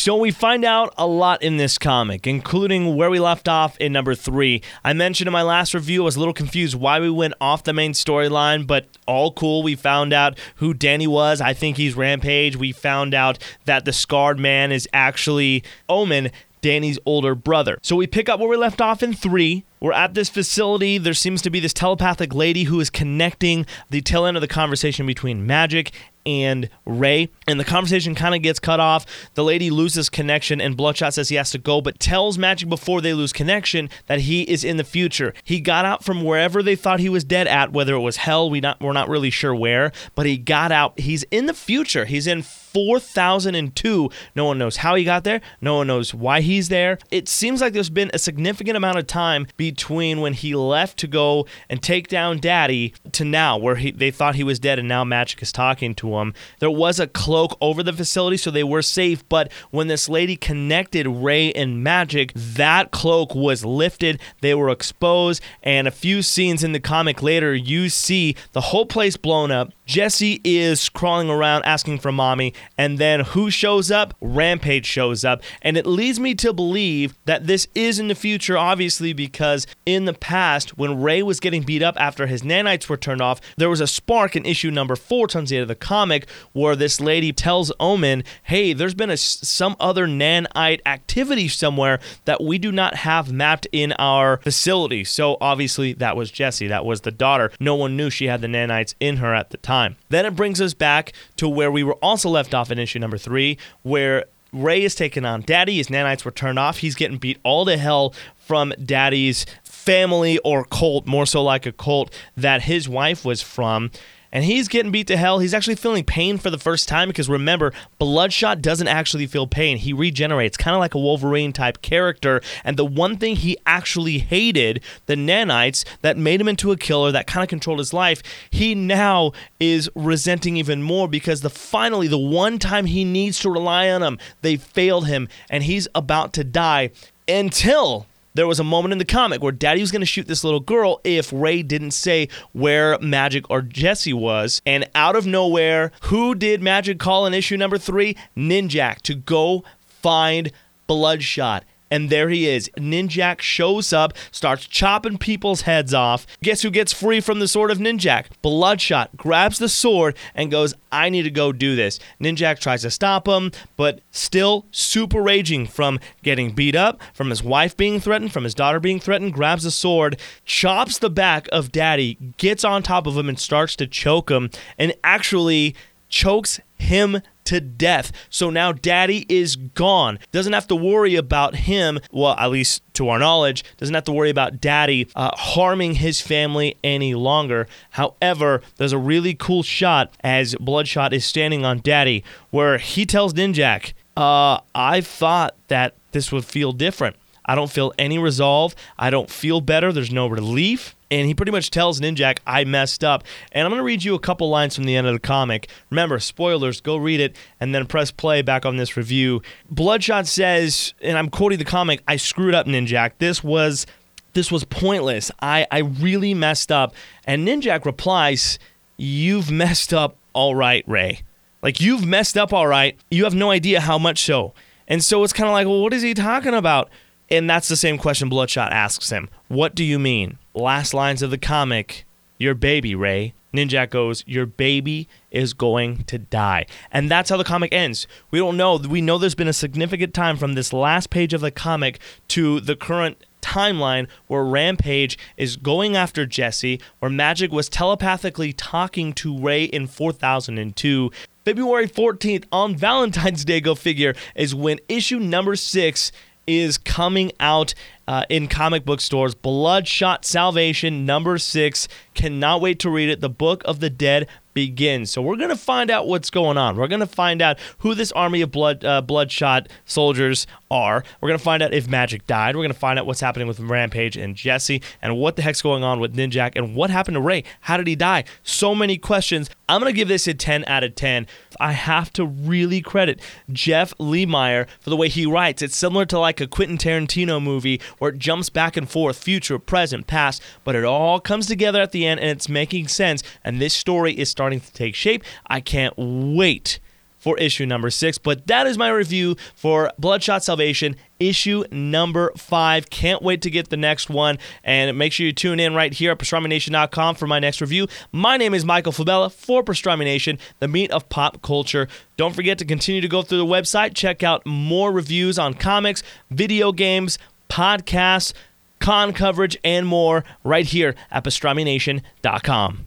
So we find out a lot in this comic, including where we left off in number three. I mentioned in my last review I was a little confused why we went off the main storyline, but all cool. We found out who Danny was. I think he's Rampage. We found out that the scarred man is actually Omen. Danny's older brother. So we pick up where we left off in three. We're at this facility. There seems to be this telepathic lady who is connecting the tail end of the conversation between Magic and Ray. And the conversation kind of gets cut off. The lady loses connection, and Bloodshot says he has to go, but tells Magic before they lose connection that he is in the future. He got out from wherever they thought he was dead at, whether it was hell, we not, we're not really sure where, but he got out. He's in the future. He's in 4002. No one knows how he got there. No one knows why he's there. It seems like there's been a significant amount of time between when he left to go and take down Daddy to now, where he, they thought he was dead and now Magic is talking to him. There was a cloak over the facility, so they were safe. But when this lady connected Ray and Magic, that cloak was lifted. They were exposed. And a few scenes in the comic later, you see the whole place blown up. Jesse is crawling around asking for mommy. And then who shows up? Rampage shows up. And it leads me to believe that this is in the future, obviously, because in the past, when Ray was getting beat up after his nanites were turned off, there was a spark in issue number four, end of the comic, where this lady tells Omen, hey, there's been a, some other nanite activity somewhere that we do not have mapped in our facility. So obviously, that was Jesse. That was the daughter. No one knew she had the nanites in her at the time. Then it brings us back to where we were also left off in issue number three, where Ray is taken on Daddy. His nanites were turned off. He's getting beat all to hell from Daddy's family or cult, more so like a cult that his wife was from and he's getting beat to hell. He's actually feeling pain for the first time because remember, Bloodshot doesn't actually feel pain. He regenerates, kind of like a Wolverine type character. And the one thing he actually hated, the nanites that made him into a killer that kind of controlled his life, he now is resenting even more because the finally the one time he needs to rely on them, they failed him and he's about to die until there was a moment in the comic where Daddy was going to shoot this little girl if Ray didn't say where Magic or Jesse was. And out of nowhere, who did Magic call in issue number three? Ninjak to go find Bloodshot. And there he is. Ninjak shows up, starts chopping people's heads off. Guess who gets free from the sword of Ninjak? Bloodshot grabs the sword and goes, I need to go do this. Ninjak tries to stop him, but still super raging from getting beat up, from his wife being threatened, from his daughter being threatened, grabs the sword, chops the back of Daddy, gets on top of him and starts to choke him, and actually chokes him to death. So now daddy is gone. Doesn't have to worry about him, well, at least to our knowledge, doesn't have to worry about daddy uh, harming his family any longer. However, there's a really cool shot as Bloodshot is standing on daddy where he tells Ninjak, uh, I thought that this would feel different. I don't feel any resolve. I don't feel better. There's no relief and he pretty much tells Ninjak, I messed up. And I'm going to read you a couple lines from the end of the comic. Remember, spoilers, go read it and then press play back on this review. Bloodshot says, and I'm quoting the comic, I screwed up, Ninjak. This was this was pointless. I, I really messed up. And Ninjak replies, You've messed up all right, Ray. Like, you've messed up all right. You have no idea how much so. And so it's kind of like, well, what is he talking about? And that's the same question Bloodshot asks him. What do you mean? Last lines of the comic, your baby, Ray. Ninjak goes, Your baby is going to die. And that's how the comic ends. We don't know. We know there's been a significant time from this last page of the comic to the current timeline where Rampage is going after Jesse, where Magic was telepathically talking to Ray in 4002. February 14th on Valentine's Day, go figure, is when issue number six is coming out uh, in comic book stores. Bloodshot Salvation number six. Cannot wait to read it. The Book of the Dead begins. So we're gonna find out what's going on. We're gonna find out who this army of blood uh, bloodshot soldiers are. We're gonna find out if Magic died. We're gonna find out what's happening with Rampage and Jesse, and what the heck's going on with Ninjak, and what happened to Ray. How did he die? So many questions. I'm gonna give this a 10 out of 10. I have to really credit Jeff Lemire for the way he writes. It's similar to like a Quentin Tarantino movie where it jumps back and forth, future, present, past, but it all comes together at the end and it's making sense. And this story is starting to take shape. I can't wait for issue number six. But that is my review for Bloodshot Salvation issue number five. Can't wait to get the next one. And make sure you tune in right here at pastramination.com for my next review. My name is Michael Fabella for Pastrami Nation, the meat of pop culture. Don't forget to continue to go through the website, check out more reviews on comics, video games, podcasts, con coverage, and more right here at pastramination.com.